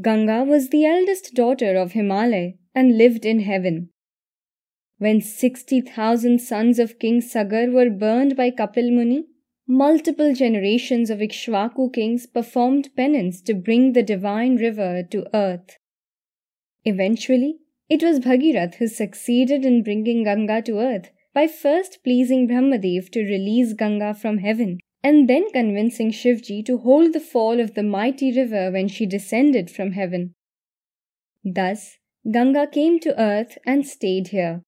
Ganga was the eldest daughter of Himalaya and lived in heaven. When 60,000 sons of King Sagar were burned by Kapil Muni, multiple generations of Ikshvaku kings performed penance to bring the divine river to earth. Eventually, it was Bhagirath who succeeded in bringing Ganga to earth by first pleasing Brahmadev to release Ganga from heaven and then convincing Shivji to hold the fall of the mighty river when she descended from heaven. Thus, Ganga came to earth and stayed here.